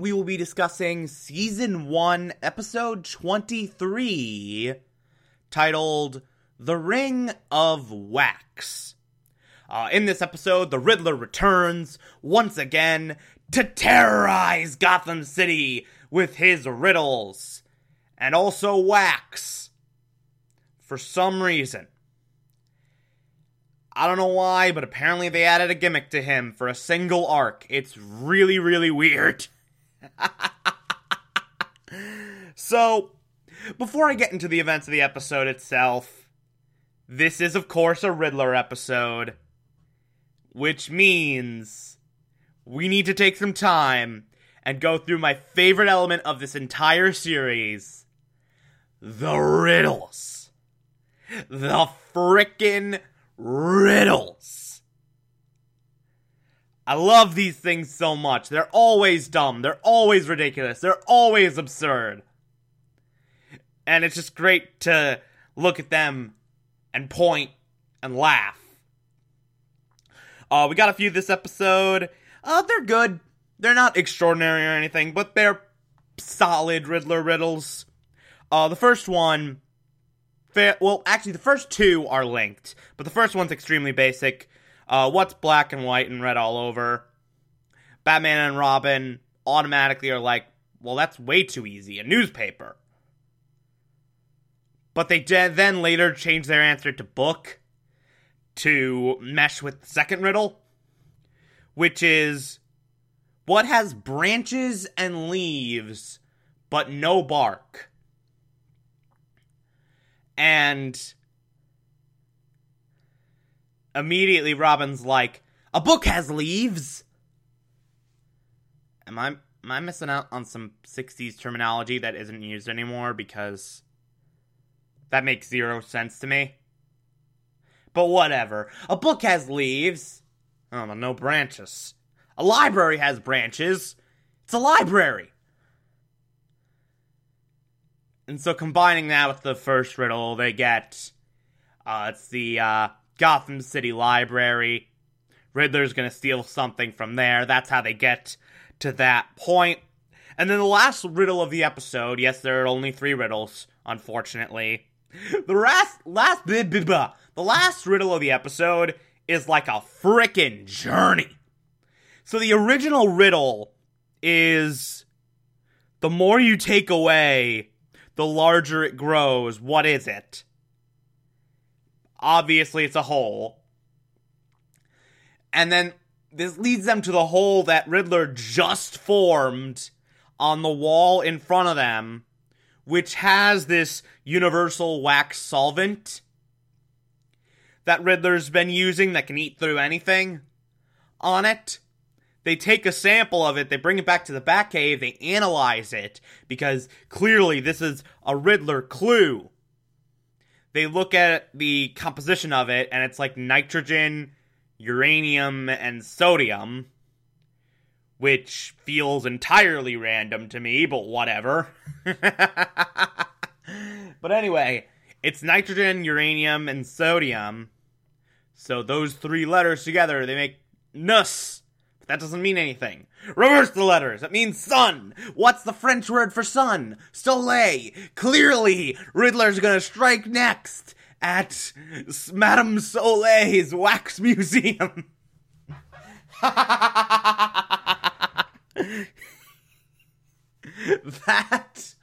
We will be discussing season 1, episode 23, titled The Ring of Wax. Uh, in this episode, the Riddler returns once again to terrorize Gotham City with his riddles and also wax. For some reason. I don't know why, but apparently they added a gimmick to him for a single arc. It's really, really weird. so, before I get into the events of the episode itself, this is, of course, a Riddler episode. Which means we need to take some time and go through my favorite element of this entire series the riddles. The frickin' riddles. I love these things so much. They're always dumb. They're always ridiculous. They're always absurd. And it's just great to look at them and point and laugh. Uh, we got a few this episode. Uh, they're good. They're not extraordinary or anything, but they're solid Riddler riddles. Uh, the first one well, actually, the first two are linked, but the first one's extremely basic. Uh, what's black and white and red all over? Batman and Robin automatically are like, well, that's way too easy. A newspaper. But they did then later change their answer to book to mesh with the second riddle, which is what has branches and leaves but no bark? And immediately Robin's like, "A book has leaves." Am I am I missing out on some 60s terminology that isn't used anymore because that makes zero sense to me? But whatever. A book has leaves. Oh, but no branches. A library has branches. It's a library. And so combining that with the first riddle, they get uh, it's the uh, Gotham City Library. Riddler's gonna steal something from there. That's how they get to that point. And then the last riddle of the episode. Yes, there are only three riddles, unfortunately. The last, last, blah, blah, blah. the last riddle of the episode is like a frickin' journey. So the original riddle is the more you take away, the larger it grows. What is it? Obviously, it's a hole. And then this leads them to the hole that Riddler just formed on the wall in front of them, which has this universal wax solvent that Riddler's been using that can eat through anything on it. They take a sample of it, they bring it back to the Batcave, they analyze it, because clearly this is a Riddler clue. They look at the composition of it, and it's like nitrogen, uranium, and sodium, which feels entirely random to me, but whatever. but anyway, it's nitrogen, uranium, and sodium. So those three letters together, they make NUS that doesn't mean anything. Reverse the letters. It means sun. What's the French word for sun? Soleil. Clearly, Riddler's gonna strike next at Madame Soleil's Wax Museum. that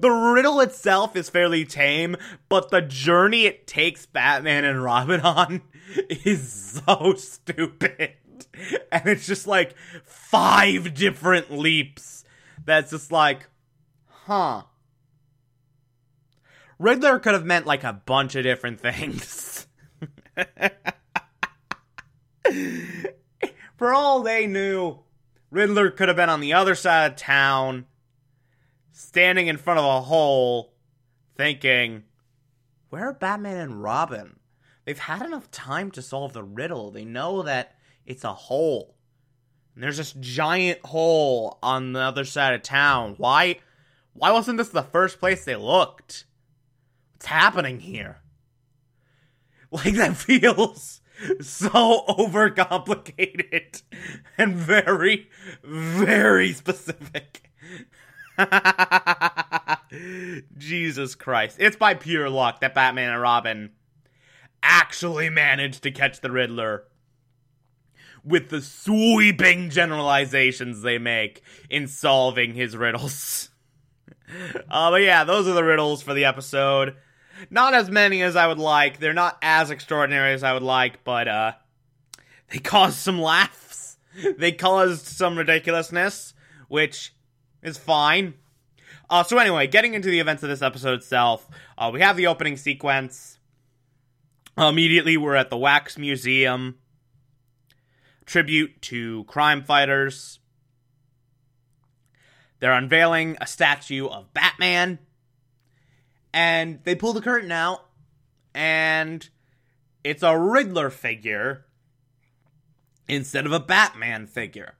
the riddle itself is fairly tame, but the journey it takes Batman and Robin on is so stupid. And it's just like five different leaps that's just like, huh. Riddler could have meant like a bunch of different things. For all they knew, Riddler could have been on the other side of town, standing in front of a hole, thinking, Where are Batman and Robin? They've had enough time to solve the riddle. They know that it's a hole. And there's this giant hole on the other side of town. Why why wasn't this the first place they looked? What's happening here? Like that feels so overcomplicated and very, very specific. Jesus Christ. It's by pure luck that Batman and Robin actually managed to catch the Riddler with the sweeping generalizations they make in solving his riddles. Uh, but yeah, those are the riddles for the episode. Not as many as I would like. They're not as extraordinary as I would like, but uh, they caused some laughs. They caused some ridiculousness, which is fine. Uh, so anyway, getting into the events of this episode itself, uh, we have the opening sequence. immediately, we're at the Wax Museum. Tribute to crime fighters. They're unveiling a statue of Batman and they pull the curtain out, and it's a Riddler figure instead of a Batman figure.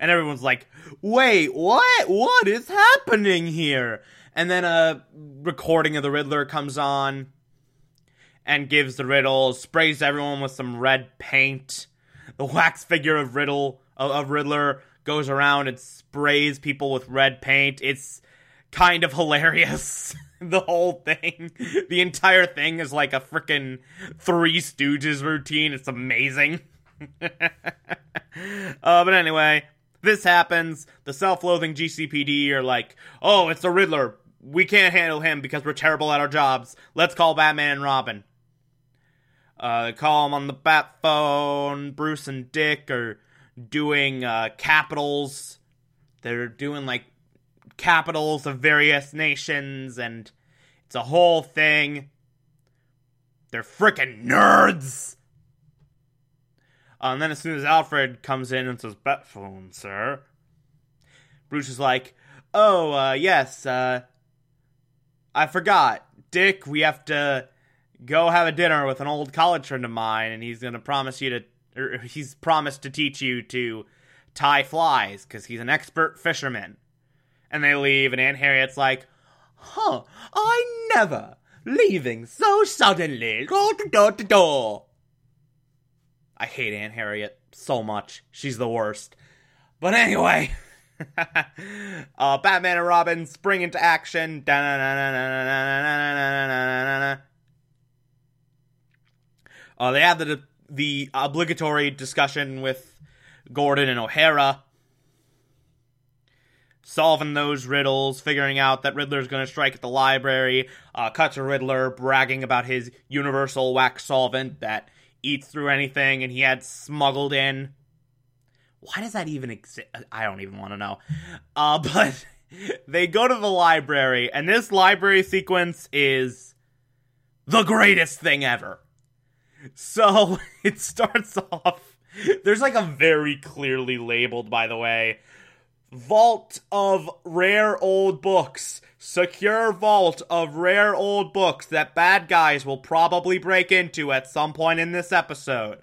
And everyone's like, wait, what? What is happening here? And then a recording of the Riddler comes on and gives the riddle, sprays everyone with some red paint. The wax figure of Riddle of Riddler goes around and sprays people with red paint. It's kind of hilarious. the whole thing. The entire thing is like a freaking Three Stooges routine. It's amazing. uh, but anyway, this happens. The self loathing GCPD are like, oh, it's the Riddler. We can't handle him because we're terrible at our jobs. Let's call Batman and Robin. Uh, call him on the bat phone. Bruce and Dick are doing uh, capitals. They're doing like capitals of various nations, and it's a whole thing. They're freaking nerds! Uh, and then as soon as Alfred comes in and says, Bet phone, sir, Bruce is like, Oh, uh, yes, uh, I forgot. Dick, we have to go have a dinner with an old college friend of mine, and he's gonna promise you to, or he's promised to teach you to tie flies, because he's an expert fisherman and they leave, and Aunt Harriet's like, huh, I never. Leaving so suddenly. Door to door to door. I hate Aunt Harriet so much. She's the worst. But anyway, uh, Batman and Robin spring into action. Uh, they have the the obligatory discussion with Gordon and O'Hara solving those riddles, figuring out that Riddler's going to strike at the library, uh, cut to Riddler bragging about his universal wax solvent that eats through anything and he had smuggled in. Why does that even exist? I don't even want to know. Uh, but they go to the library, and this library sequence is the greatest thing ever. So it starts off. There's like a very clearly labeled, by the way, vault of rare old books. Secure vault of rare old books that bad guys will probably break into at some point in this episode.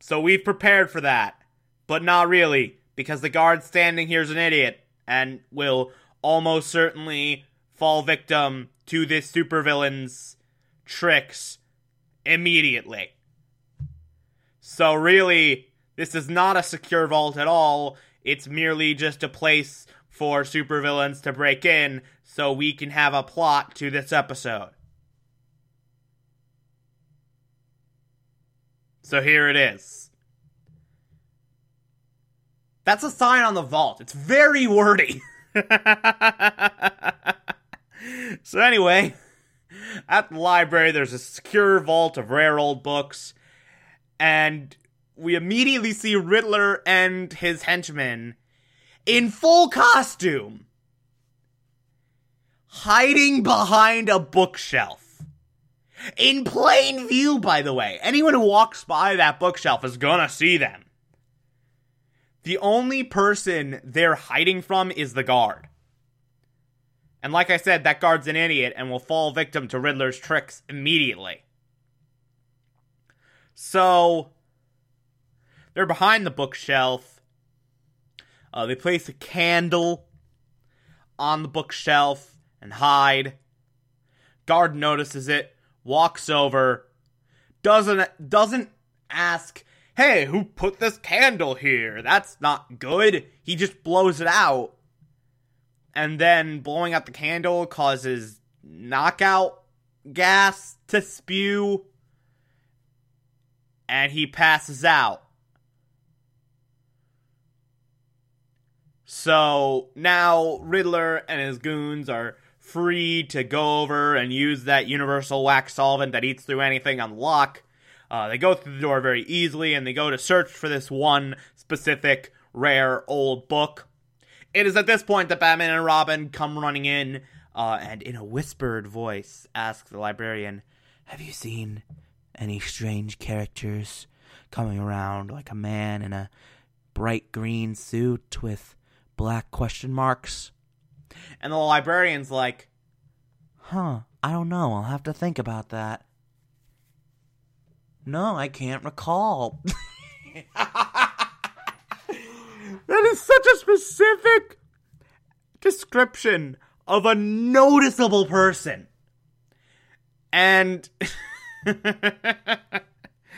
So we've prepared for that. But not really, because the guard standing here is an idiot and will almost certainly fall victim to this supervillain's tricks immediately. So really, this is not a secure vault at all. It's merely just a place for supervillains to break in so we can have a plot to this episode. So here it is. That's a sign on the vault. It's very wordy. so anyway, at the library there's a secure vault of rare old books, and we immediately see Riddler and his henchmen in full costume hiding behind a bookshelf. In plain view, by the way. Anyone who walks by that bookshelf is gonna see them. The only person they're hiding from is the guard. And like I said, that guard's an idiot and will fall victim to Riddler's tricks immediately. So, they're behind the bookshelf. Uh, they place a candle on the bookshelf and hide. Guard notices it, walks over, doesn't doesn't ask, "Hey, who put this candle here?" That's not good. He just blows it out. And then blowing out the candle causes knockout gas to spew and he passes out. So now Riddler and his goons are free to go over and use that universal wax solvent that eats through anything on lock. Uh, they go through the door very easily and they go to search for this one specific rare old book. It is at this point that Batman and Robin come running in uh, and, in a whispered voice, ask the librarian, Have you seen any strange characters coming around like a man in a bright green suit with black question marks? And the librarian's like, Huh, I don't know. I'll have to think about that. No, I can't recall. that is such a specific description of a noticeable person. And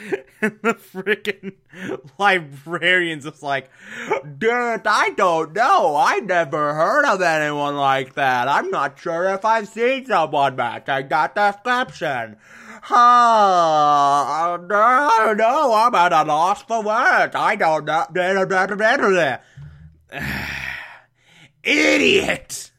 and the freaking librarian's just like, Dude, I don't know. I never heard of anyone like that. I'm not sure if I've seen someone matching that description. Huh, uh, I don't know. I'm at a loss for words. I don't know. Idiot!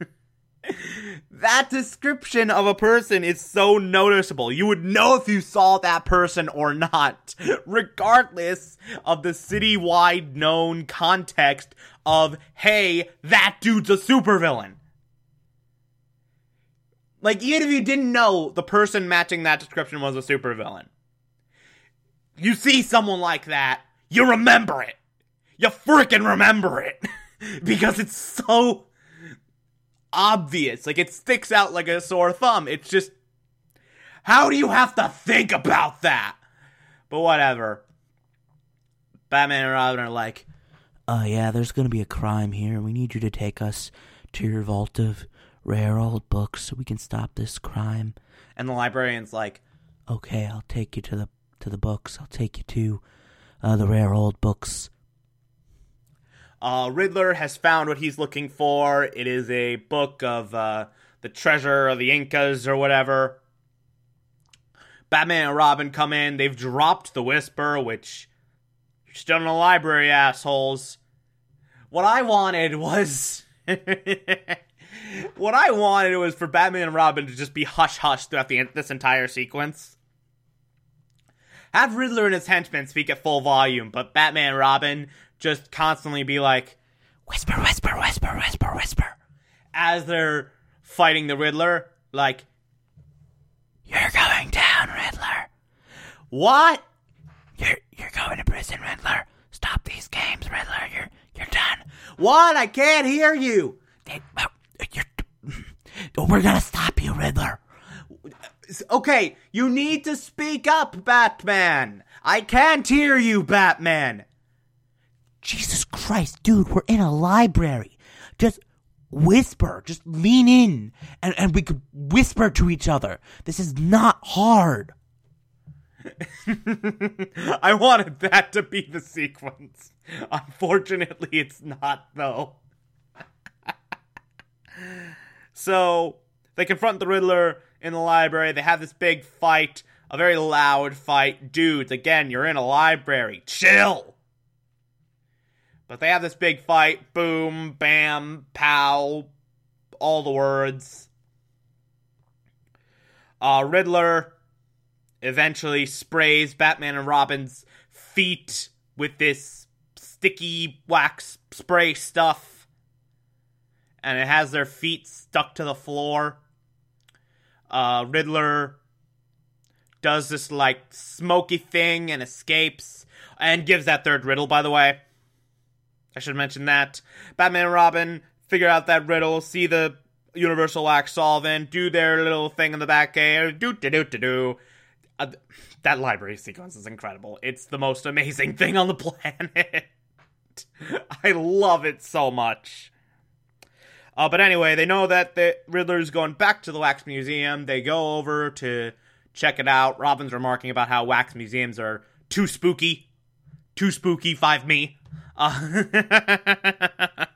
That description of a person is so noticeable. You would know if you saw that person or not, regardless of the citywide known context of, hey, that dude's a supervillain. Like, even if you didn't know the person matching that description was a supervillain, you see someone like that, you remember it. You freaking remember it. because it's so obvious. Like it sticks out like a sore thumb. It's just how do you have to think about that? But whatever. Batman and Robin are like, "Oh yeah, there's to be a crime here. We need you to take us to your vault of rare old books so we can stop this crime." And the librarian's like, "Okay, I'll take you to the to the books. I'll take you to uh, the rare old books." Uh, Riddler has found what he's looking for. It is a book of uh, the treasure of the Incas or whatever. Batman and Robin come in. They've dropped the Whisper, which you're still in the library, assholes. What I wanted was. what I wanted was for Batman and Robin to just be hush hush throughout the, this entire sequence. Have Riddler and his henchmen speak at full volume, but Batman and Robin just constantly be like, whisper, whisper, whisper, whisper, whisper, as they're fighting the Riddler. Like, you're going down, Riddler. What? You're you're going to prison, Riddler. Stop these games, Riddler. You're you're done. What? I can't hear you. They, oh, you're, uh, we're gonna stop you, Riddler. Okay, you need to speak up, Batman. I can't hear you, Batman. Christ, dude, we're in a library. Just whisper, just lean in, and, and we could whisper to each other. This is not hard. I wanted that to be the sequence. Unfortunately, it's not, though. so, they confront the Riddler in the library. They have this big fight, a very loud fight. Dudes, again, you're in a library. Chill! But they have this big fight. Boom, bam, pow, all the words. Uh, Riddler eventually sprays Batman and Robin's feet with this sticky wax spray stuff. And it has their feet stuck to the floor. Uh, Riddler does this like smoky thing and escapes and gives that third riddle, by the way. I should mention that. Batman and Robin figure out that riddle, see the Universal Wax solvent, do their little thing in the Batcave, do do do do do. Uh, that library sequence is incredible. It's the most amazing thing on the planet. I love it so much. Uh, but anyway, they know that the Riddler's going back to the Wax Museum. They go over to check it out. Robin's remarking about how wax museums are too spooky. Too spooky, five me.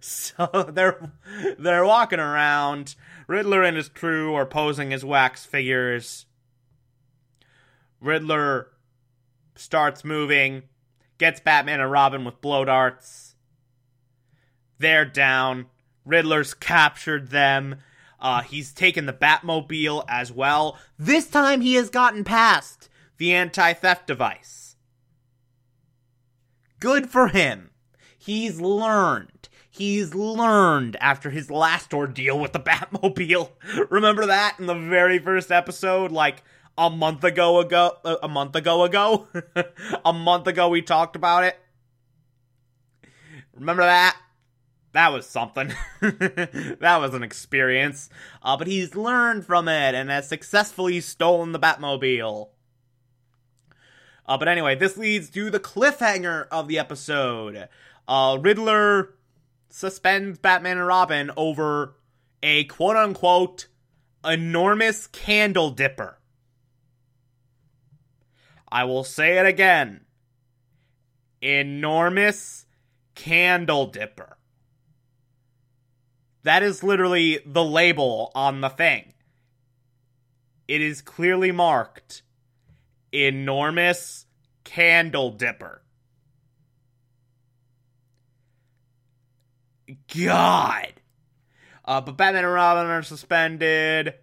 So they're they're walking around. Riddler and his crew are posing as wax figures. Riddler starts moving, gets Batman and Robin with blow darts. They're down. Riddler's captured them. Uh, he's taken the Batmobile as well. This time he has gotten past the anti theft device. Good for him. He's learned. He's learned after his last ordeal with the Batmobile. Remember that in the very first episode? Like, a month ago ago uh, a month ago ago a month ago we talked about it remember that that was something that was an experience uh, but he's learned from it and has successfully stolen the batmobile uh, but anyway this leads to the cliffhanger of the episode uh, riddler suspends batman and robin over a quote-unquote enormous candle dipper I will say it again. Enormous candle dipper. That is literally the label on the thing. It is clearly marked enormous candle dipper. God. Uh, but Batman and Robin are suspended.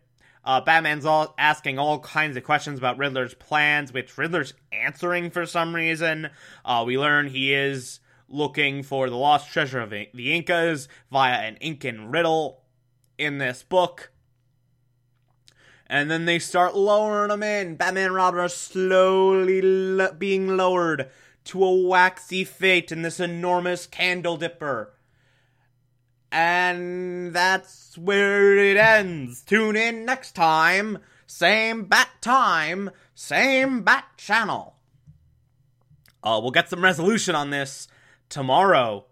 Uh, Batman's all asking all kinds of questions about Riddler's plans, which Riddler's answering for some reason. Uh, we learn he is looking for the lost treasure of the Incas via an Incan riddle in this book. And then they start lowering him in. Batman and Robin are slowly lo- being lowered to a waxy fate in this enormous candle dipper. And that's where it ends. Tune in next time. Same bat time, same bat channel. Uh, we'll get some resolution on this tomorrow.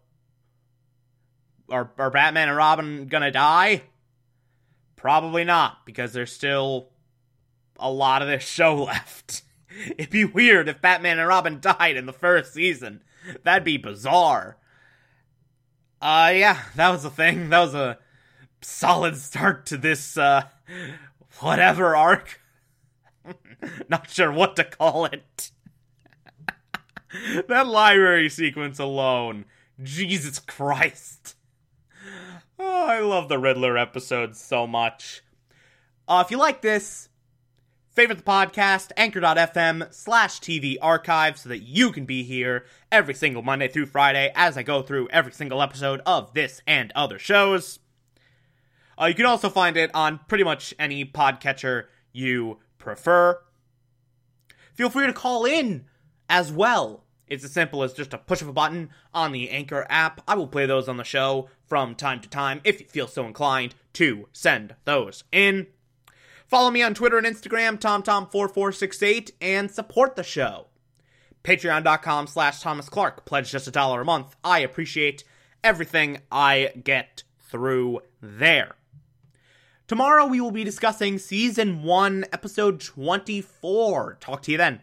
Are, are Batman and Robin gonna die? Probably not, because there's still a lot of this show left. It'd be weird if Batman and Robin died in the first season. That'd be bizarre. Uh, yeah, that was a thing. That was a solid start to this, uh, whatever arc. Not sure what to call it. that library sequence alone. Jesus Christ. Oh, I love the Riddler episodes so much. Uh, if you like this, Favorite the podcast, anchor.fm slash TV archive, so that you can be here every single Monday through Friday as I go through every single episode of this and other shows. Uh, you can also find it on pretty much any podcatcher you prefer. Feel free to call in as well. It's as simple as just a push of a button on the Anchor app. I will play those on the show from time to time if you feel so inclined to send those in. Follow me on Twitter and Instagram, TomTom4468, and support the show. Patreon.com slash Thomas Clark. Pledge just a dollar a month. I appreciate everything I get through there. Tomorrow we will be discussing Season 1, Episode 24. Talk to you then.